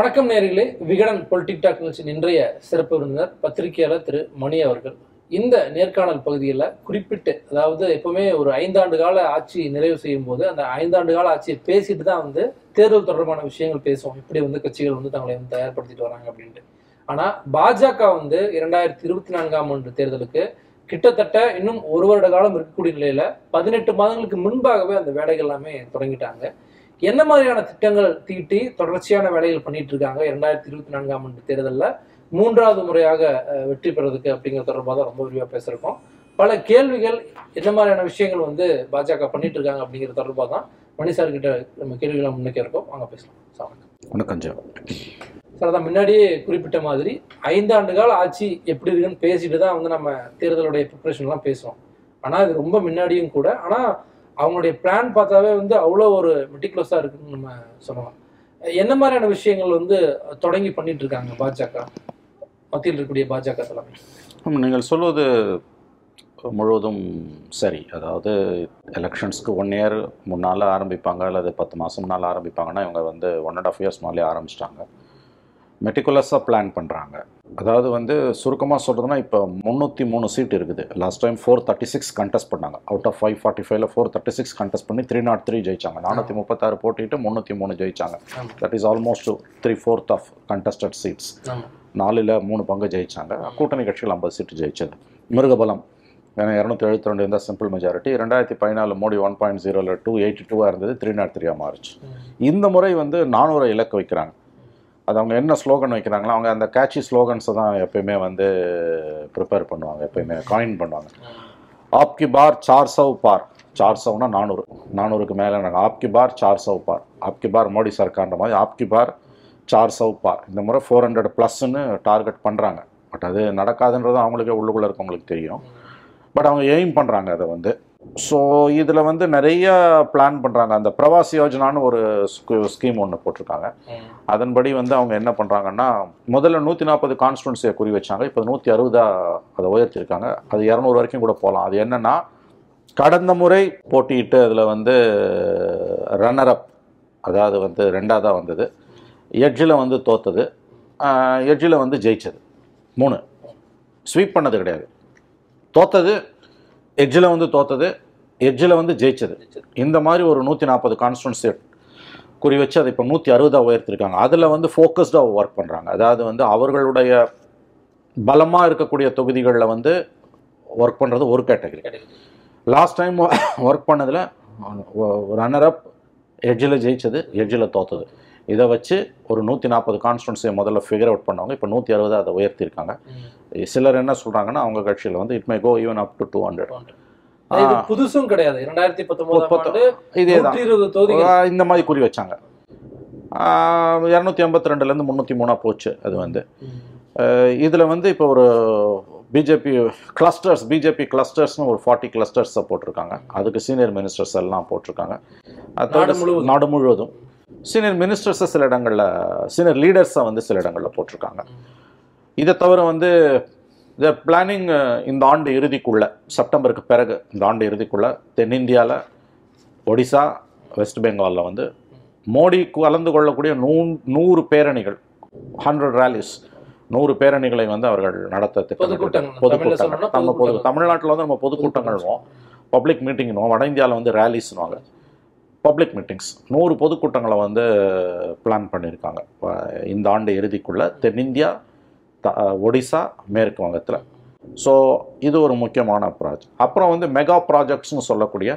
வணக்கம் நேர்களே விகடன் பொலிட்டிக் நிகழ்ச்சியின் இன்றைய சிறப்பு விருந்தினர் பத்திரிகையாளர் திரு மணி அவர்கள். இந்த நேர்காணல் பகுதியில் குறிப்பிட்டு அதாவது எப்பவுமே ஒரு ஐந்தாண்டு கால ஆட்சி நிறைவு செய்யும் போது அந்த ஐந்தாண்டு கால ஆட்சியை பேசிட்டு தான் வந்து தேர்தல் தொடர்பான விஷயங்கள் பேசுவோம். இப்படி வந்து கட்சிகள் வந்து தங்களை வந்து தயார்படுத்திட்டு வராங்க அப்படின்ட்டு. ஆனால் பாஜக வந்து இரண்டாயிரத்தி இருபத்தி நான்காம் ஆண்டு தேர்தலுக்கு கிட்டத்தட்ட இன்னும் ஒரு வருட காலம் இருக்கக்கூடிய நிலையில பதினெட்டு மாதங்களுக்கு முன்பாகவே அந்த வேலைகள் எல்லாமே தொடங்கிட்டாங்க. என்ன மாதிரியான திட்டங்கள் தீட்டி தொடர்ச்சியான வேலைகள் பண்ணிட்டு இருக்காங்க இரண்டாயிரத்தி இருபத்தி நான்காம் ஆண்டு தேர்தலில்? மூன்றாவது முறையாக வெற்றி பெறதுக்கு அப்படிங்கிற தொடர்பாக தான் ரொம்ப விரிவாக பேசியிருக்கோம். பல கேள்விகள் என்ன மாதிரியான விஷயங்கள் வந்து பாஜக பண்ணிட்டு இருக்காங்க அப்படிங்கிற தொடர்பாக தான் மணி சார் கிட்ட நம்ம கேள்விகளை முன்னைக்க இருக்கோம். வாங்க பேசலாம். சார் வணக்கம். சார். அதான் முன்னாடியே குறிப்பிட்ட மாதிரி ஐந்தாண்டு கால ஆட்சி எப்படி இருக்குன்னு பேசிட்டு தான் வந்து நம்ம தேர்தலுடைய ப்ரிப்பரேஷன்லாம் பேசுவோம் ஆனால் இது ரொம்ப முன்னாடியும் கூட. ஆனால் அவங்களுடைய பிளான் பார்த்தாவே வந்து அவ்வளோ ஒரு மெட்டிகுலஸாக இருக்குன்னு நம்ம சொல்லலாம். என்ன மாதிரியான விஷயங்கள் வந்து தொடங்கி பண்ணிட்டு இருக்காங்க பாஜக? மத்தியில் இருக்கக்கூடிய பாஜக தலைமை. நீங்கள் சொல்வது முழுவதும் சரி. அதாவது எலெக்ஷன்ஸ்க்கு ஒன் இயர் முன்னால் ஆரம்பிப்பாங்க அல்லது பத்து மாதம் முன்னால் ஆரம்பிப்பாங்கன்னா இவங்க வந்து ஒன் அண்ட் ஆஃப் இயர்ஸ் முன்னாலே ஆரம்பிச்சிட்டாங்க. மெட்டிகுலஸாக பிளான் பண்ணுறாங்க அதாவது வந்து சுருக்கமாக சொல்கிறதுனா இப்போ முந்நூற்றி மூணு சீட் இருக்குது. Last time four thirty six contest பண்ணாங்க. அவுட் ஆஃப் ஃபைவ் ஃபார்ட்டி ஃபைவ்ல ஃபோர் தேர்ட்டி சிக்ஸ் கண்டெஸ்ட் பண்ணி த்ரீ நாட் த்ரீ ஜெயிச்சாங்க. நானூற்றி முப்பத்தாறு போட்டிட்டு முந்நூற்றி மூணு ஜெயிச்சாங்க. That is almost three fourth of contested seats நாலில் மூணு பங்கு ஜெயிச்சாங்க. கூட்டணி கட்சிகள் ஐம்பது சீட்டு ஜெயிச்சது. மிருகபலம். ஏன்னா இரநூத்தி எழுபத்தி ரெண்டு இருந்தால் சிம்பிள் மெஜாரிட்டி ரெண்டாயிரத்தி பதினாலு மோடி ஒன் பாயிண்ட் ஜீரோவில் டூ எயிட்டி டூவாக இருந்தது. த்ரீ நாட் த்ரீயாக மாறுச்சு. இந்த முறை வந்து நானூறு இலக்கு வைக்கிறாங்க. அது அவங்க என்ன ஸ்லோகன் வைக்கிறாங்களோ அவங்க அந்த கேட்சி ஸ்லோகன்ஸை தான் எப்பயுமே வந்து ப்ரிப்பேர் பண்ணுவாங்க எப்பயுமே காயின் பண்ணுவாங்க. ஆப்கி பார் சார் சவ் பார். சார் சவ்னா நானூறு. நானூறுக்கு மேலே நாங்கள் ஆப்கி பார் சார் சவ் பார். ஆப்கி பார் மோடி சர்க்கார்ன்ற மாதிரி ஆப்கி பார் சார் சவ் பார். இந்த முறை ஃபோர் ஹண்ட்ரட் ப்ளஸ்ன்னு டார்கெட் பண்ணுறாங்க பட் அது நடக்காதுன்றது அவங்களுக்கே உள்ளுக்குள்ளே இருக்கவங்களுக்கு தெரியும். பட் அவங்க எய்ம் பண்ணுறாங்க அதை வந்து. ஸோ இதில் வந்து நிறைய பிளான் பண்ணுறாங்க அந்த பிரவாஸ் யோஜனான்னு ஒரு ஸ்கீம் ஒன்று போட்டிருக்காங்க. அதன்படி வந்து அவங்க என்ன பண்ணுறாங்கன்னா முதல்ல நூற்றி நாற்பது கான்ஸ்டுவன்சியை குறி வச்சாங்க. இப்போ நூற்றி அறுபதாக அதை உயர்த்திருக்காங்க. அது இரநூறு வரைக்கும் கூட போகலாம் அது என்னன்னா கடந்த முறை போட்டியிட்டு அதில் வந்து ரன்னர் அப் அதாவது வந்து ரெண்டாவதாக வந்தது. எட்ஜில் வந்து தோத்தது. எட்ஜில் வந்து ஜெயிச்சது. மூணு. ஸ்வீப் பண்ணது கிடையாது. தோத்தது எட்ஜில் வந்து தோத்தது எட்ஜில் வந்து ஜெயிச்சது. இந்த மாதிரி ஒரு நூற்றி நாற்பது கான்ஸ்டுவன்சி குறி வச்சு அதை இப்போ நூற்றி அறுபதாக உயர்த்திருக்காங்க. அதில் வந்து ஃபோக்கஸ்டாக ஒர்க் பண்ணுறாங்க அதாவது வந்து அவர்களுடைய பலமாக இருக்கக்கூடிய தொகுதிகளில் வந்து ஒர்க் பண்ணுறது ஒரு கேட்டகரி லாஸ்ட் டைம் ஒர்க் பண்ணதில் ரன்னர் அப் எட்ஜில் ஜெயிச்சது எட்ஜில் தோத்தது. இதை வச்சு ஒரு நூற்றி நாற்பது கான்ஸ்டன்சியை முதல்ல ஃபிகர் அவுட் பண்ணவங்க இப்போ நூற்றி அறுபது அதை உயர்த்தியிருக்காங்க. சிலர் என்ன சொல்கிறாங்கன்னா அவங்க கட்சியில் வந்து it may go even up to two hundred புதுசும் கிடையாது. இரண்டாயிரத்தி பத்தொன்பதாம் ஆண்டு இதே தான். இந்த மாதிரி குறி வச்சாங்க. இரநூத்தி எண்பத்தி ரெண்டுலேருந்து முந்நூற்றி மூணாக போச்சு அது வந்து. இதில் வந்து இப்போ ஒரு பிஜேபி கிளஸ்டர்ஸ் பிஜேபி கிளஸ்டர்ஸ்னு ஒரு ஃபார்ட்டி கிளஸ்டர்ஸை போட்டிருக்காங்க. அதுக்கு சீனியர் மினிஸ்டர்ஸ் எல்லாம் போட்டிருக்காங்க. நாடு முழுவதும். சீனியர் மினிஸ்டர்ஸை சில இடங்களில் சீனியர் லீடர்ஸை வந்து சில இடங்களில் போட்டிருக்காங்க. இதை தவிர வந்து இந்த பிளானிங் இந்த ஆண்டு இறுதிக்குள்ள செப்டம்பருக்கு பிறகு இந்த ஆண்டு இறுதிக்குள்ள தென்னிந்தியாவில் ஒடிசா வெஸ்ட் பெங்காலில் வந்து மோடி கலந்து கொள்ளக்கூடிய நூ நூறு பேரணிகள் ஹண்ட்ரட் ரேலிஸ் நூறு பேரணிகளை வந்து அவர்கள் நடத்த. திட்டமிட்டு பொதுக்கூட்டங்கள் நம்ம பொது. தமிழ்நாட்டில் வந்து நம்ம பொதுக்கூட்டங்கள்வோம். பப்ளிக் மீட்டிங்னுவோம் வட இந்தியாவில் வந்து ரேலிஸ்னுவாங்க பப்ளிக் மீட்டிங்ஸ் நூறு பொதுக்கூட்டங்களை வந்து பிளான் பண்ணியிருக்காங்க. இந்த ஆண்டு இறுதிக்குள்ளே தென்னிந்தியா த ஒடிசா மேற்கு வங்கத்தில். ஸோ இது ஒரு முக்கியமான ப்ராஜெக்ட் அப்புறம் வந்து மெகா ப்ராஜெக்ட்ஸ்னு சொல்லக்கூடிய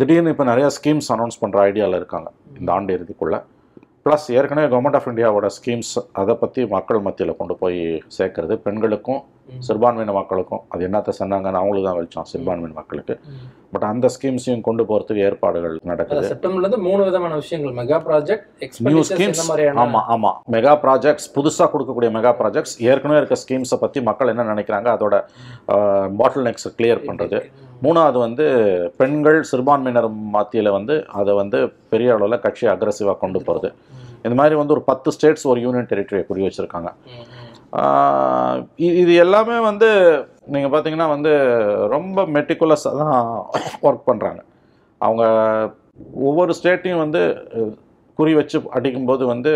திடீர்னு இப்போ நிறையா ஸ்கீம்ஸ் அனௌன்ஸ் பண்ணுற ஐடியாவில் இருக்காங்க. இந்த ஆண்டு இறுதிக்குள்ளே. ப்ளஸ் ஏற்கனவே கவர்மெண்ட் ஆஃப் இந்தியாவோட ஸ்கீம்ஸ் அதை பற்றி மக்கள் மத்தியில் கொண்டு போய் சேர்க்கறது. பெண்களுக்கும் சிறுபான்மையின மக்களுக்கும் அது என்னத்த சொன்னாங்கன்னு அவங்களுக்கு தான் வெளிச்சோம் சிறுபான்மையின மக்களுக்கு. பட் அந்த ஸ்கீம்ஸையும் கொண்டு போகிறதுக்கு ஏற்பாடுகள் நடக்குது. செப்டம்பர்ல இருந்து மூணு விதமான விஷயங்கள். மெகா ப்ராஜெக்ட் நியூ ஸ்கீம்ஸ் ஆமாம் ஆமாம் மெகா ப்ராஜெக்ட்ஸ் புதுசாக கொடுக்கக்கூடிய மெகா ப்ராஜெக்ட்ஸ் ஏற்கனவே இருக்க ஸ்கீம்ஸை பற்றி மக்கள் என்ன நினைக்கிறாங்க அதோட பாட்டில் நெக்ஸை கிளியர் பண்ணுறது மூணாவது வந்து பெண்கள் சிறுபான்மையினர் மத்தியில் வந்து அதை வந்து பெரிய அளவில் கட்சி அக்ரஸிவாக கொண்டு போகிறது இந்த மாதிரி வந்து ஒரு பத்து ஸ்டேட்ஸ் ஒரு யூனியன் டெரிட்டரியை குறி வச்சுருக்காங்க. இது எல்லாமே வந்து நீங்கள் பார்த்தீங்கன்னா வந்து ரொம்ப மெட்டிகுலஸாக தான் ஒர்க் பண்ணுறாங்க அவங்க ஒவ்வொரு ஸ்டேட்டையும் வந்து குறி வச்சு அடிக்கும்போது வந்து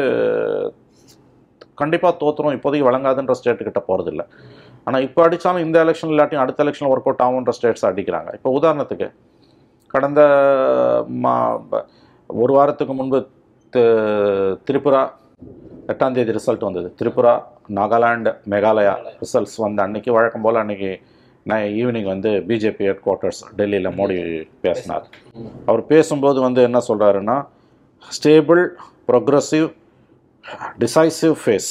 கண்டிப்பாக தோற்றுறோம் இப்போதைக்கு வழங்காதுன்ற ஸ்டேட்டுக்கிட்ட போகிறதில்ல ஆனால் இப்போ அடித்தாலும் இந்த எலெக்ஷன் இல்லாட்டியும் அடுத்த எலெக்ஷன் ஒர்க் அவுட் ஆகுன்ற ஸ்டேட்ஸ் அடிக்கிறாங்க. இப்போ உதாரணத்துக்கு கடந்த மா ப- ஒரு வாரத்துக்கு முன்பு திரிபுரா எட்டாம் தேதி ரிசல்ட் வந்தது. திரிபுரா நாகாலாண்டு மேகாலயா ரிசல்ட்ஸ் வந்த அன்னைக்கு வழக்கம் போல் அன்னைக்கு நான் ஈவினிங் வந்து பிஜேபி ஹெட் குவார்ட்டர்ஸ் டெல்லியில் மோடி பேசினார். அவர் பேசும்போது வந்து என்ன சொல்கிறாருன்னா ஸ்டேபிள் ப்ரொக்ரஸிவ் டிசைசிவ் ஃபேஸ்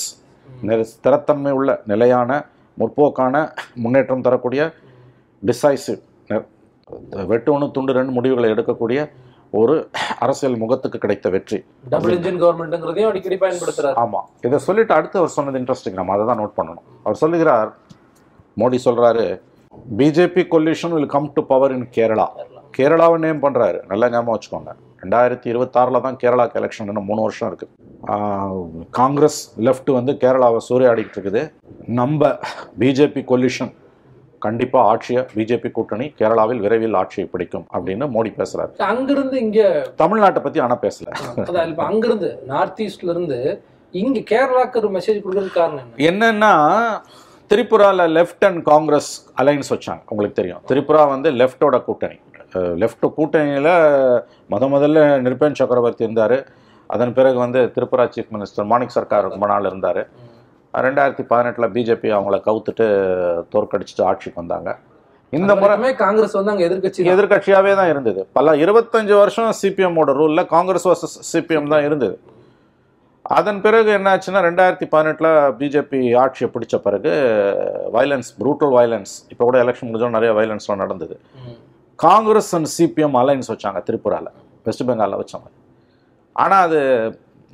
ஸ்திரத்தன்மை உள்ள நிலையான முற்போக்கான முன்னேற்றம் தரக்கூடிய டிசைசிவ் வெட்டு ஒன்று துண்டு ரெண்டு முடிவுகளை எடுக்கக்கூடிய ஒரு அரசியல் முகத்துக்கு கிடைத்த வெற்றி. டபுள் இன்ஜின் கவர்மெண்ட்ங்கிறதையும் அடிக்கடி பயன்படுத்துறாரு. ஆமாம் இதை சொல்லிட்டு அடுத்து அவர் சொன்னது இன்ட்ரெஸ்டிங் நம்ம அதை தான் நோட் பண்ணணும். அவர் சொல்லுகிறார் மோடி சொல்கிறாரு BJP coalition will come to power in Kerala கேரளாவை நேம் பண்ணுறாரு நல்லா ஞாபகம் வச்சுக்கோங்க. ரெண்டாயிரத்தி இருபத்தாறில் தான் கேரளாக்கு எலெக்ஷன் இன்னும் மூணு வருஷம் இருக்குது காங்கிரஸ் லெஃப்ட் வந்து கேரளாவை சூறையாடிக்கிட்டு இருக்குது. நம்ம பிஜேபி கொல்யூஷன் கண்டிப்பாக ஆட்சியை பிஜேபி கூட்டணி கேரளாவில் விரைவில் ஆட்சியை பிடிக்கும் அப்படின்னு மோடி பேசுகிறார் அங்கிருந்து இங்க தமிழ்நாட்டை பற்றி ஆனால் பேசல. அங்கிருந்து நார்த் ஈஸ்ட்ல இருந்து இங்க கேரளாக்கு ஒரு மெசேஜ் கொடுக்கறதுக்கு காரணம் என்ன? என்னன்னா திரிபுராவில் லெஃப்ட் அண்ட் காங்கிரஸ் அலைன்ஸ் வச்சாங்க. உங்களுக்கு தெரியும். திரிபுரா வந்து லெஃப்டோட கூட்டணி. லெஃப்ட் கூட்டணியில் முத முதல்ல நிர்பேன் சக்கரவர்த்தி இருந்தார். அதன் பிறகு வந்து திரிபுரா சீஃப் மினிஸ்டர் மாணிக் சர்க்கார் ரொம்ப நாள் இருந்தார். ரெண்டாயிரத்தி பதினெட்டில் பிஜேபி அவங்கள கவுத்துட்டு தோற்கடிச்சிட்டு ஆட்சிக்கு வந்தாங்க. இந்த முறை முறையுமே காங்கிரஸ் வந்து அங்க எதிர்க்கட்சி எதிர்கட்சியாகவே தான் இருந்தது. பல இருபத்தஞ்சு வருஷம் சிபிஎம்மோட ரூலில் காங்கிரஸ் வர்சஸ் சிபிஎம் தான் இருந்தது. அதன் பிறகு என்னாச்சுன்னா ரெண்டாயிரத்தி பதினெட்டில் பிஜேபி ஆட்சியை பிடிச்ச பிறகு வயலன்ஸ் ப்ரூட்டல் வயலன்ஸ் இப்போ கூட எலெக்ஷன் முடிஞ்சோம் நிறைய வயலன்ஸ்லாம் நடந்தது. காங்கிரஸ் அண்ட் சிபிஎம் அலைன்ஸ் வச்சாங்க திரிபுராவில் வெஸ்ட் பெங்காலில் வச்சாங்க ஆனால் அது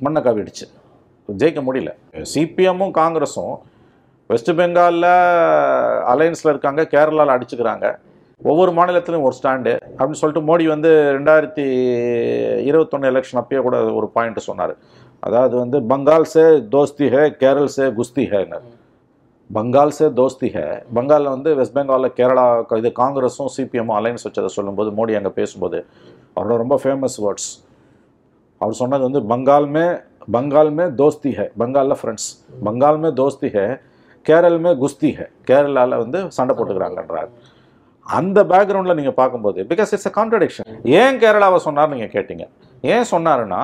மண்ணை கவிடுச்சு ஜெயிக்க முடியல. சிபிஎம்மும் காங்கிரஸும் வெஸ்ட் பெங்காலில் அலைன்ஸில் இருக்காங்க கேரளாவில் அடிச்சுக்கிறாங்க. ஒவ்வொரு மாநிலத்திலும் ஒரு ஸ்டாண்டு அப்படின்னு சொல்லிட்டு மோடி வந்து ரெண்டாயிரத்தி இருபத்தொன்று எலெக்ஷன் அப்பயே கூட ஒரு பாயிண்ட் சொன்னார். அதாவது வந்து பங்கால் சே தோஸ்தி ஹே கேரள் சே குஸ்தி ஹேனர் பங்கால் சே தோஸ்தி ஹே. பங்காலில் வந்து வெஸ்ட் பெங்காலில் கேரளா இது காங்கிரஸும் சிபிஎம்மும் அலைன்ஸ் வச்சதை சொல்லும்போது மோடி அங்கே பேசும்போது அவரோட ரொம்ப ஃபேமஸ் வேர்ட்ஸ் அவர் சொன்னது வந்து பங்கால்மே பங்கால்மே தோஸ்தி ஹே. பங்காலில் ஃப்ரெண்ட்ஸ் பங்காலுமே தோஸ்தி ஹே கேரளமே குஸ்தி ஹே. கேரளாவில் வந்து சண்டை போட்டுக்கிறாங்கன்றார். அந்த பேக்ரவுண்டில் நீங்கள் பார்க்கும்போது பிகாஸ் இட்ஸ் அ கான்ட்ரடிக்ஷன் ஏன் கேரளாவை சொன்னார் நீங்கள் கேட்டீங்க. ஏன் சொன்னாருன்னா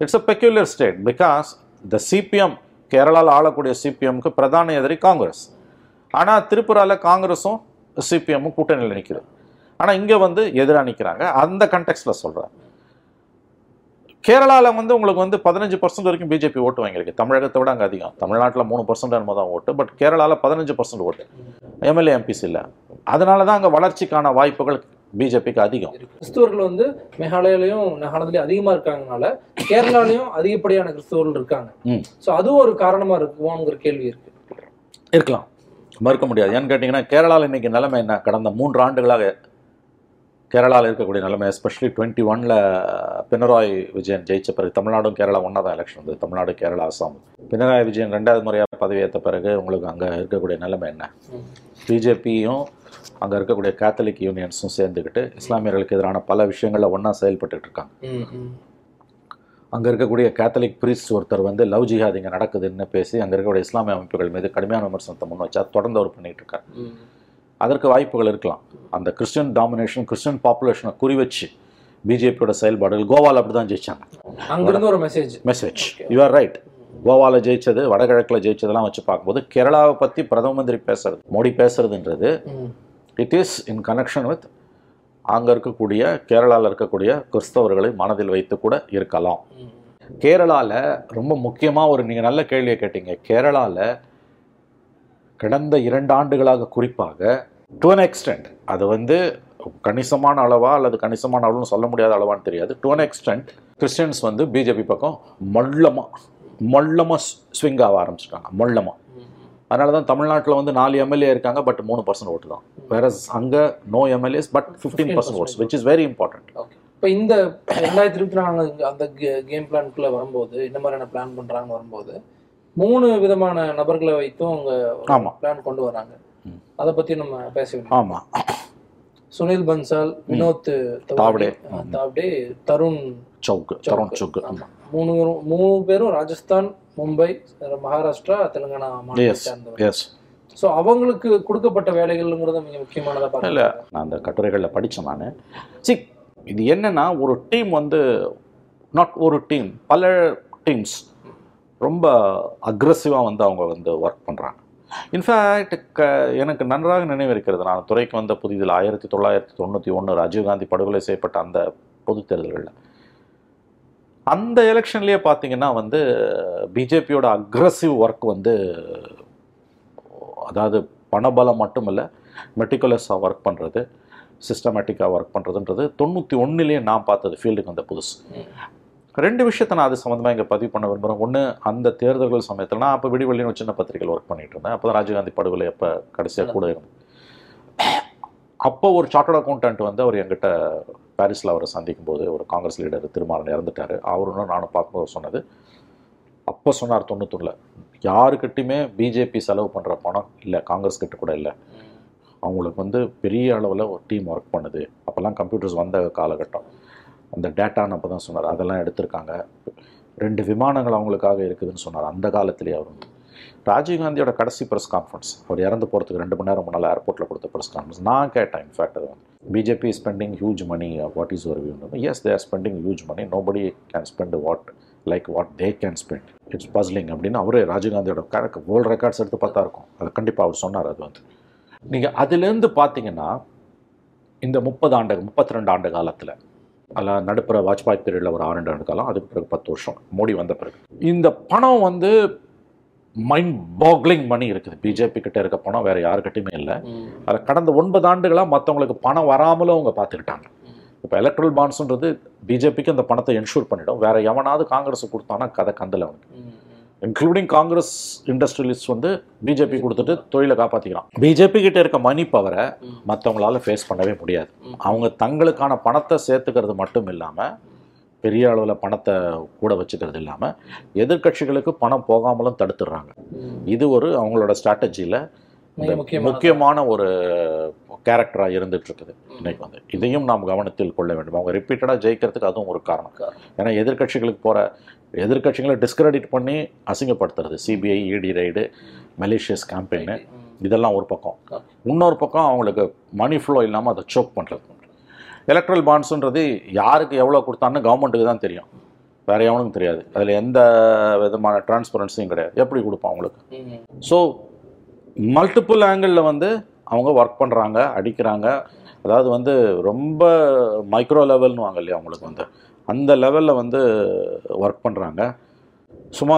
it's a peculiar state because the CPM கேரளாவில் ஆளக்கூடிய சிபிஎம்க்கு பிரதான எதிரி காங்கிரஸ். ஆனால் திரிபுராவில் காங்கிரஸும் சிபிஎம்மும் கூட்டணியில் நிற்கிறது ஆனால் இங்கே வந்து எதிராக நிற்கிறாங்க அந்த கண்டெக்ஸ்டில் சொல்கிறேன் கேரளாவில் வந்து உங்களுக்கு வந்து பதினஞ்சு பர்சன்ட் வரைக்கும் பிஜேபி ஓட்டு வாங்கியிருக்கு. தமிழகத்தை விட அங்கே அதிகம். தமிழ்நாட்டில் மூணு பர்சன்ட் என்னமோ தான் ஓட்டு. பட் கேரளாவில் பதினஞ்சு பர்சன்ட் ஓட்டு. எம்எல்ஏ எம்பிஸ் இல்லை அதனால தான் அங்கே வளர்ச்சிக்கான வாய்ப்புகள் பிஜேபிக்கு அதிகம். கிறிஸ்துவர்கள் வந்து மேகாலயாலையும் நாகாலாந்துலயும் அதிகமா இருக்காங்கனால கேரளாலையும் அதிகப்படியான கிறிஸ்துவர்கள் இருக்காங்க. சோ அதுவும் ஒரு காரணமா இருக்குமோங்கிற கேள்வி இருக்கு. இருக்கலாம். மறுக்க முடியாது. ஏன்னு கேட்டிங்கன்னா கேரளாவில் இன்னைக்கு நிலைமை என்ன? கடந்த மூன்று ஆண்டுகளாக கேரளாவில் இருக்கக்கூடிய நிலைமை எஸ்பெஷலி டுவெண்ட்டி ஒனில் பினராயி விஜயன் ஜெயிச்ச பிறகு தமிழ்நாடும் கேரளா ஒன்றா தான் எலெக்ஷன் வந்து தமிழ்நாடு கேரளா அசாம். பினராயி விஜயன் ரெண்டாவது முறையாக பதவியேற்ற பிறகு உங்களுக்கு அங்கே இருக்கக்கூடிய நிலைமை என்ன. பிஜேபியும் அங்கே இருக்கக்கூடிய கேத்தலிக் யூனியன்ஸும் சேர்ந்துக்கிட்டு இஸ்லாமியர்களுக்கு எதிரான பல விஷயங்களில் ஒன்றா செயல்பட்டுட்டு இருக்காங்க. அங்கே இருக்கக்கூடிய கேத்தலிக் பிரீஸ்ட் ஒருத்தர் வந்து லவ் ஜிஹாத் இங்கே நடக்குதுன்னு பேசி அங்கே இருக்கக்கூடிய இஸ்லாமிய அமைப்புகள் மீது கடுமையான விமர்சனத்தை முன் வச்சா தொடர்ந்து அவர் பண்ணிட்டு இருக்கார். அதற்கு வாய்ப்புகள் இருக்கலாம். அந்த கிறிஸ்டியன் டாமினேஷன் கிறிஸ்டியன் பாப்புலேஷனை குறி வச்சு பிஜேபியோட செயல்பாடுகள் கோவாவில் அப்படி தான் ஜெயிச்சாங்க. அங்கிருந்து ஒரு message message you are right கோவாவில் ஜெயிச்சது வடகிழக்கில் ஜெயிச்சதெல்லாம் வச்சு பார்க்கும்போது கேரளாவை பற்றி பிரதம மந்திரி பேசுறது Modi பேசுறதுன்றது it is in connection with அங்கே இருக்கக்கூடிய கேரளாவில் இருக்கக்கூடிய கிறிஸ்தவர்களை மனதில் வைத்து கூட இருக்கலாம். கேரளாவில் ரொம்ப முக்கியமாக ஒரு நீங்கள் நல்ல கேள்வியை கேட்டீங்க. கேரளாவில் கடந்த இரண்டு ஆண்டுகளாக குறிப்பாக டு அன் எக்ஸ்டென்ட் அது வந்து கணிசமான அளவா அல்லது கணிசமான அளவுன்னு சொல்ல முடியாத அளவான்னு தெரியாது. டு அன் எக்ஸ்டென்ட் கிறிஸ்டியன்ஸ் வந்து பிஜேபி பக்கம் மொல்லமாக மொல்லமாக ஸ்விங் ஆக ஆரம்பிச்சிட்டாங்க. மொல்லமாக அதனால தான் தமிழ்நாட்டில் வந்து நாலு எம்எல்ஏ இருக்காங்க பட் மூணு பர்சன்ட் ஓட்டு தான். வேற அங்கே no MLAs but fifteen percent votes which is very important இப்போ இந்த ரெண்டாயிரத்தி இருபத்தி நாலு அந்த கேம் பிளான்குள்ள வரும்போது இந்த மாதிரியான பிளான் பண்றாங்க வரும்போது மூணு விதமான நபர்களை வைத்தும் அவங்க. பிளான் கொண்டு வராங்க. அதை பத்தி நம்ம பேச வேண்டியது. ஆமாம் சுனில் பன்சால் வினோத் தாவ்டே. தாவ்டே தருண் சவுக்கு தருண் சவுக்கு. ஆமாம் மூணு பேரும் மூணு பேரும் ராஜஸ்தான் மும்பை மகாராஷ்டிரா தெலுங்கானா மாநிலத்தை சேர்ந்தவர் ஸோ அவங்களுக்கு கொடுக்கப்பட்ட வேலைகள்ங்கிறது மிக முக்கியமானதா இல்லை நான் அந்த கட்டுரைகளில் படித்தேன் நான். சி இது என்னன்னா ஒரு டீம் வந்து நாட் ஒரு டீம் பல டீம்ஸ் ரொம்ப அக்ரஸிவாக வந்து அவங்க வந்து ஒர்க் பண்ணுறாங்க இன்ஃபேக்ட் க எனக்கு நன்றாக நினைவிருக்கிறது. நான் துறைக்கு வந்த புதிதில் ஆயிரத்தி தொள்ளாயிரத்தி தொண்ணூற்றி ஒன்று ராஜீவ்காந்தி படுகொலை செய்யப்பட்ட அந்த பொது தேர்தல்களில். அந்த எலெக்ஷன்லேயே பார்த்தீங்கன்னா வந்து பிஜேபியோட அக்ரஸிவ் ஒர்க் வந்து அதாவது பணபலம் மட்டும் இல்லை மெட்டிகுலஸாக ஒர்க் பண்ணுறது சிஸ்டமேட்டிக்காக ஒர்க் பண்ணுறதுன்றது தொண்ணூற்றி ஒன்றுலேயே நான் பார்த்தது ஃபீல்டுக்கு வந்த புதுசு. ரெண்டு விஷயத்தை நான் அது சம்மந்தமாக இங்கே பதிவு பண்ண விரும்புகிறேன் ஒன்று அந்த தேர்தல்கள் சமயத்தில் நான் அப்போ விடிவெளின்னு ஒரு சின்ன பத்திரிகையில் ஒர்க் பண்ணிகிட்டு இருந்தேன். அப்போ தான் ராஜீவ்காந்தி படுகொலை அப்போ கடைசியாக கூட இருந்தேன் அப்போ ஒரு சார்ட்டர்ட் அக்கௌண்டன்ட் வந்து அவர் என்கிட்ட பாரிஸில் அவரை சந்திக்கும் போது ஒரு காங்கிரஸ் லீடர் திருமாறன் இறந்துட்டார். அவரும் நானும் பார்க்கும்போது சொன்னது அப்போ சொன்னார் தொண்ணூத்தொன்னில் யாருக்கிட்டையுமே பிஜேபி செலவு பண்ணுற பணம் இல்லை காங்கிரஸ் கிட்ட கூட இல்லை. அவங்களுக்கு வந்து பெரிய அளவில் ஒரு டீம் ஒர்க் பண்ணுது. அப்போல்லாம் கம்ப்யூட்டர்ஸ் வந்த காலகட்டம். அந்த டேட்டான்னு அப்போ தான் சொன்னார். அதெல்லாம் எடுத்திருக்காங்க. ரெண்டு விமானங்கள் அவங்களுக்காக இருக்குதுன்னு சொன்னார். அந்த காலத்திலேயே அவர். வந்து ராஜீவ்காந்தியோட கடைசி ப்ரெஸ் கான்ஃபரன்ஸ் அவர் இறந்து போகிறதுக்கு ரெண்டு மணி நேரம் முன்னால் ஏர்போர்ட்டில் கொடுத்த ப்ரெஸ் கான்ஃபரன்ஸ் நான் கேட்டேன் இன்ஃபேக்ட் அது வந்து. BJP spending huge money what is ஒரு view is they are spending huge money nobody can spend what like what they can spend it's puzzling அப்படின்னு அவரே ராஜீவ்காந்தியோட வேர்ல்டு ரெக்கார்ட்ஸ் எடுத்து பார்த்தா இருக்கும். அது கண்டிப்பாக அவர் சொன்னார் அது வந்து. நீங்கள் அதுலேருந்து பார்த்தீங்கன்னா இந்த முப்பது ஆண்டு முப்பத்தி ரெண்டு ஆண்டு காலத்தில் அதில் நடுப்புற வாஜ்பாய் பீரியடில் ஒரு ஆறு ஆண்டு காலம் அதுக்கு பிறகு பத்து வருஷம் மோடி வந்த பிறகு. இந்த பணம் வந்து மைண்ட் பாக்லிங் மணி இருக்குது பிஜேபி கிட்ட இருக்க பணம் வேற யாருக்கிட்டையுமே இல்லை. அதில் கடந்த ஒன்பது ஆண்டுகளாக மற்றவங்களுக்கு பணம் வராமலும் அவங்க பார்த்துக்கிட்டாங்க. இப்போ எலக்ட்ரல் பாண்ட்ஸ்ன்றது பிஜேபிக்கு அந்த பணத்தை என்ஷூர் பண்ணிடும். வேற எவனாவது காங்கிரஸ் கொடுத்தானா கதை கந்தல அவனுக்கு. இன்க்ளூடிங் காங்கிரஸ் இண்டஸ்ட்ரியலிஸ்ட் வந்து பிஜேபி கொடுத்துட்டு தொழிலை காப்பாற்றிக்கிறான் பிஜேபி கிட்ட இருக்க மணி பவரை மற்றவங்களால ஃபேஸ் பண்ணவே முடியாது. அவங்க தங்களுக்கான பணத்தை சேர்த்துக்கிறது மட்டும் இல்லாமல் பெரிய அளவில் பணத்தை கூட வச்சுக்கிறது இல்லாமல் எதிர்க்கட்சிகளுக்கு பணம் போகாமலும் தடுத்துடுறாங்க. இது ஒரு அவங்களோட ஸ்ட்ராட்டஜியில் மிக முக்கியமான ஒரு கேரக்டராக இருந்துட்டு இருக்குது இன்னைக்கு வந்து. இதையும் நாம் கவனத்தில் கொள்ள வேண்டும். அவங்க ரிப்பீட்டடாக ஜெயிக்கிறதுக்கு அதுவும் ஒரு காரணம். ஏன்னா எதிர்க்கட்சிகளுக்கு போகிற எதிர்க்கட்சிகளை டிஸ்கிரெடிட் பண்ணி அசிங்கப்படுத்துறது. CBI ED raid malicious campaign இதெல்லாம் ஒரு பக்கம். இன்னொரு பக்கம் அவங்களுக்கு மணி ஃப்ளோ இல்லாமல் அதை சோக் பண்ணுறது எலக்ட்ரல் பாண்ட்ஸுன்றது யாருக்கு எவ்வளோ கொடுத்தான்னு கவர்மெண்ட்டுக்கு தான் தெரியும். வேற எவனுக்கும் தெரியாது. அதில் எந்த விதமான டிரான்ஸ்பரன்சியும் கிடையாது. எப்படி கொடுப்பான் அவங்களுக்கு? ஸோ மல்டிபிள் ஆங்கிளில் வந்து அவங்க ஒர்க் பண்ணுறாங்க அடிக்கிறாங்க. அதாவது வந்து ரொம்ப மைக்ரோ லெவல்னு வாங்க இல்லையா அவங்களுக்கு வந்து. அந்த லெவலில் வந்து ஒர்க் பண்ணுறாங்க சும்மா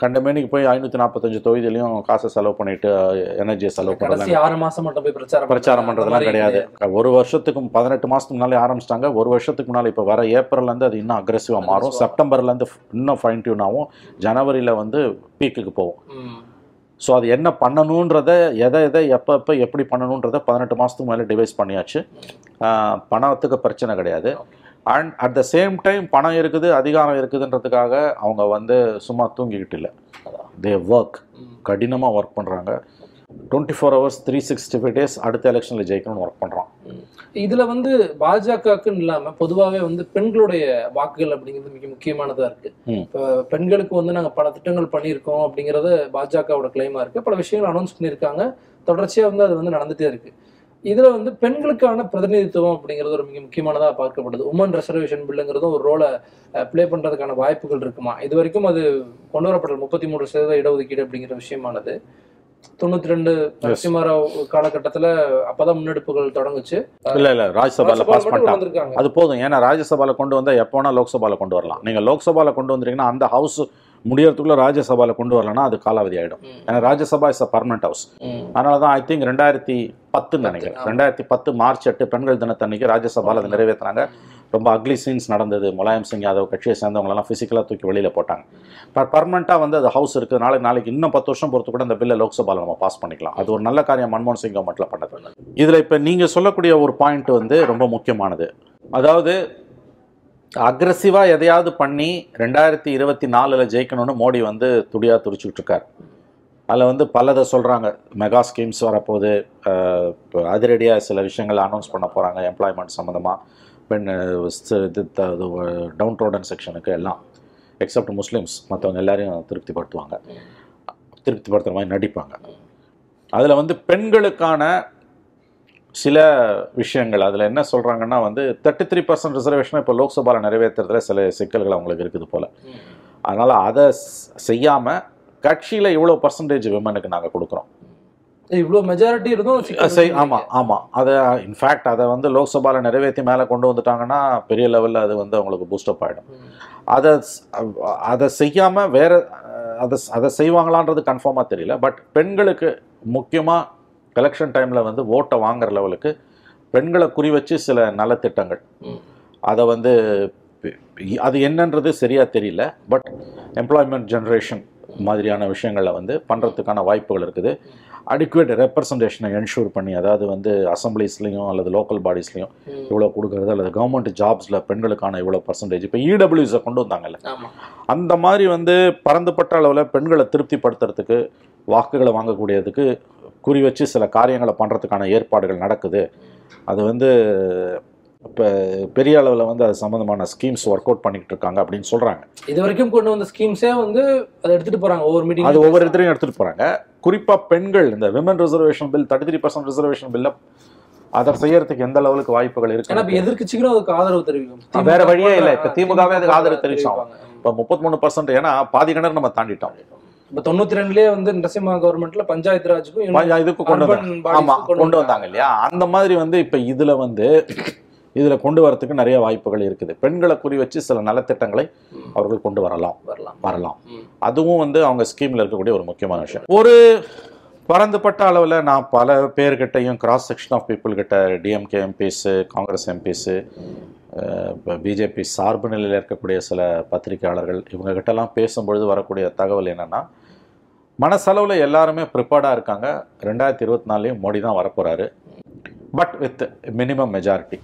கண்டமேனிக்கு போய் ஐநூற்றி நாற்பத்தஞ்சு தொகுதியிலையும் காசை செலவு பண்ணிட்டு எனர்ஜியை செலவு கடைசி ஆறு மாசம் மட்டும் போய் பிரச்சாரம் பிரச்சாரம். பண்ணுறதுலாம் கிடையாது. ஒரு வருஷத்துக்கு பதினெட்டு மாதத்துக்கு முன்னாலே ஆரம்பிச்சிட்டாங்க. ஒரு வருஷத்துக்கு முன்னால் இப்போ வர ஏப்ரல்லேருந்து அது இன்னும் அக்ரெசிவாக மாறும். செப்டம்பர்லேருந்து இன்னும் ஃபைன் டியூன் ஆகும். ஜனவரியில் வந்து பீக்குக்கு போகும். ஸோ அது என்ன பண்ணணுன்றத எதை எதை எப்போ எப்போ எப்படி பண்ணணுன்றத பதினெட்டு மாதத்துக்கு மேலே டிவைஸ் பண்ணியாச்சு. பணத்துக்கு பிரச்சனை கிடையாது. And at the same time பணம் இருக்குது அதிகாரம் இருக்குதுன்றதுக்காக அவங்க வந்து சும்மா தூங்கிக்கிட்டு இல்லை. They work. கடினமாக ஒர்க் பண்ணுறாங்க twenty four hours three sixty five days அடுத்த எலெக்ஷனில் ஜெயிக்கணும்னு ஒர்க் பண்ணுறான் இதுல வந்து பாஜகக்குன்னு இல்லாம பொதுவாகவே வந்து பெண்களுடைய வாக்குகள் அப்படிங்கிறது மிக முக்கியமானதா இருக்கு ம். இப்போ பெண்களுக்கு வந்து நாங்க பல திட்டங்கள் பண்ணியிருக்கோம் அப்படிங்கறது பாஜகவோட கிளைமா இருக்கு பல விஷயங்கள் அனௌன்ஸ் பண்ணியிருக்காங்க தொடர்ச்சியா வந்து அது வந்து நடந்துட்டே இருக்கு இதுல வந்து பெண்களுக்கான பிரதிநிதித்துவம் அப்படிங்கிறது ஒரு மிக முக்கியமானதா பார்க்கப்படுது. உமன் ரிசர்வேஷன் பில்லுங்கிறதும் ஒரு ரோலை ப்ளே பண்றதுக்கான வாய்ப்புகள் இருக்குமா? இது வரைக்கும் அது கொண்டு வரப்பட்ட முப்பத்தி மூன்று சதவீத இடஒதுக்கீடு அப்படிங்கிற விஷயமானது. தொண்ணூத்தி ரெண்டு நரசிம்மராவ் காலகட்டத்துல அப்பதான் முன்னெடுப்புகள் தொடங்குச்சு. இல்லை இல்லை. ராஜ்யசபால பாஸ் பண்ணிட்டாங்க. அது போதும். ஏன்னா ராஜ்யசபாவில் கொண்டு வந்தால் எப்போ வேணால் லோக்சபாவில் கொண்டு வரலாம். நீங்கள் லோக்சபாவில் கொண்டு வந்தீங்கன்னா அந்த ஹவுஸ் முடியறதுக்குள்ள ராஜ்யசபாவில் கொண்டு வரலன்னா அது காலாவதி ஆகிடும். ஏன்னா Rajya Sabha is a permanent house. அதனால தான் ஐ திங்க் ரெண்டாயிரத்தி பத்துன்னு நினைக்கிறேன். ரெண்டாயிரத்தி பத்து மார்ச் எட்டு பெண்கள் தினத்தன்னைக்கு ராஜ்யசபாவில் அதை நிறைவேற்றினாங்க ரொம்ப அக்லி சீன்ஸ் நடந்தது. முலாயம் சிங் யாதவ் கட்சியை சேர்ந்தவங்களெல்லாம் ஃபிசிக்கலாக தூக்கி வெளியில் போட்டாங்க. பட் பர்மனெண்ட்டாக வந்து அது ஹவுஸ் இருக்குது நாளைக்கு நாளைக்கு இன்னும் பத்து வருஷம் பொறுத்து கூட அந்த பில்லை லோக்சபாவில் நம்ம பாஸ் பண்ணிக்கலாம். அது ஒரு நல்ல காரியம் மன்மோகன் சிங் கவர்மெண்ட்டில் பண்ணது. இதில் இப்போ நீங்கள் சொல்லக்கூடிய ஒரு பாயிண்ட் வந்து ரொம்ப முக்கியமானது. அதாவது அக்ரஸிவாக எதையாவது பண்ணி ரெண்டாயிரத்தி இருபத்தி நாலில் ஜெயிக்கணும்னு மோடி வந்து துடியாக துடிச்சுக்கிட்டு இருக்கார் அதில் வந்து பலதை சொல்கிறாங்க மெகா ஸ்கீம்ஸ் வரப்போகுது. இப்போ அதிரடியாக சில விஷயங்கள் அனௌன்ஸ் பண்ண போகிறாங்க எம்ப்ளாய்மெண்ட் சம்மந்தமாக பெண் டவுன் ரோடன் செக்ஷனுக்கு எல்லாம். எக்ஸப்ட் முஸ்லீம்ஸ் மற்றவங்க எல்லாரையும் திருப்திப்படுத்துவாங்க. திருப்திப்படுத்துகிற மாதிரி நடிப்பாங்க. அதில் வந்து பெண்களுக்கான சில விஷயங்கள். அதில் என்ன சொல்கிறாங்கன்னா வந்து தேர்ட்டி த்ரீ பர்சன்ட் ரிசர்வேஷனை இப்போ லோக்சபாவில் நிறைவேற்றுறதுல சில சிக்கல்கள் அவங்களுக்கு இருக்குது போல். அதனால் அதை செய்யாமல் கட்சியில் இவ்வளோ பர்சன்டேஜ் விமனுக்கு நாங்கள் கொடுக்குறோம். இவ்வளோ மெஜாரிட்டி இருந்தும் இருக்கு. ஆமாம் ஆமாம் அதை இன்ஃபேக்ட் அதை வந்து லோக்சபாவில் நிறைவேற்றி மேலே கொண்டு வந்துட்டாங்கன்னா பெரிய லெவலில் அது வந்து அவங்களுக்கு பூஸ்டப் ஆகிடும் அதை அதை செய்யாமல் வேற அதை அதை செய்வாங்களான்றது கன்ஃபார்மாக தெரியல. பட் பெண்களுக்கு முக்கியமாக எலெக்ஷன் டைமில் வந்து ஓட்டை வாங்குற லெவலுக்கு பெண்களை குறி வச்சு சில நலத்திட்டங்கள். அதை வந்து அது என்னன்றது சரியாக தெரியல. பட் எம்ப்ளாய்மெண்ட் ஜென்ரேஷன் மாதிரியான விஷயங்களை வந்து பண்ணுறதுக்கான வாய்ப்புகள் இருக்குது. அடிக்குவேட் ரெப்ரசன்டேஷனை என்ஷூர் பண்ணி அதாவது வந்து அசம்பிளிஸ்லையும் அல்லது லோக்கல் பாடிஸ்லையும். இவ்வளோ கொடுக்கறது அல்லது கவர்மெண்ட் ஜாப்ஸில் பெண்களுக்கான இவ்வளோ பர்சன்டேஜ் இப்போ இடபிள்யூஸை கொண்டு வந்தாங்கல்ல. அந்த மாதிரி வந்து பரந்துபட்ட அளவில் பெண்களை திருப்திப்படுத்துறதுக்கு வாக்குகளை வாங்கக்கூடியதுக்கு குறி வச்சு சில காரியங்களை பண்ணுறதுக்கான ஏற்பாடுகள் நடக்குது. அது வந்து இப்போ பெரிய அளவில் வந்து அது சம்மந்தமான ஸ்கீம்ஸ் ஒர்க் அவுட் பண்ணிக்கிட்டு இருக்காங்க அப்படின்னு சொல்கிறாங்க இது வரைக்கும் கொண்டு வந்த ஸ்கீம்ஸே வந்து அதை எடுத்துட்டு போறாங்க ஒவ்வொரு மீட்டிங் அது ஒவ்வொரு இடத்துலையும் எடுத்துகிட்டு போகிறாங்க குறிப்பாக பெண்கள் இந்த women reservation bill thirty three percent reservation பில்லை அதை செய்யறதுக்கு எந்த லெவலுக்கு வாய்ப்புகள் ஏன்னா இருக்கு எதிர்க்கட்சிகளும் அதுக்கு ஆதரவு தெரிவிக்கும். வேற வழியே இல்ல. இப்ப திமுகவே அதுக்கு ஆதரவு தெரிவிப்பாங்க. இப்போ முப்பத்தி மூணு பர்சன்ட் ஏன்னா பாதி கிணறு நம்ம தாண்டிட்டோம். இப்ப தொண்ணூத்தி ரெண்டுலயே வந்து நரசிம்மா கவர்மெண்ட்ல பஞ்சாயத்து ராஜுக்கும் இதுக்கு கொண்டு வந்தாங்க இல்லையா? அந்த மாதிரி வந்து இப்ப இதுல வந்து இதுல கொண்டு வரதுக்கு நிறைய வாய்ப்புகள் இருக்குது. பெண்களை குறி வச்சு சில நலத்திட்டங்களை. அவர்கள் கொண்டு வரலாம். வரலாம். வரலாம். அதுவும் வந்து அவங்க ஸ்கீம்ல இருக்கக்கூடிய ஒரு முக்கியமான விஷயம். ஒரு பரந்துபட்ட அளவில் நான் பல பேர்கிட்டையும் கிராஸ் செக்ஷன் ஆஃப் பீப்புள் கிட்ட டிஎம்கே எம்பிஸு காங்கிரஸ் எம்பிஸு இப்போ பிஜேபி சார்பு நிலையில் இருக்கக்கூடிய சில பத்திரிகையாளர்கள் இவங்க கிட்டலாம் பேசும்பொழுது வரக்கூடிய தகவல் என்னன்னா மனசளவில் எல்லாருமே ப்ரிப்பேர்டாக இருக்காங்க. ரெண்டாயிரத்தி இருபத்தி நாலுலேயும் மோடி தான் வரப்போகிறாரு பட் வித் மினிமம் மெஜாரிட்டி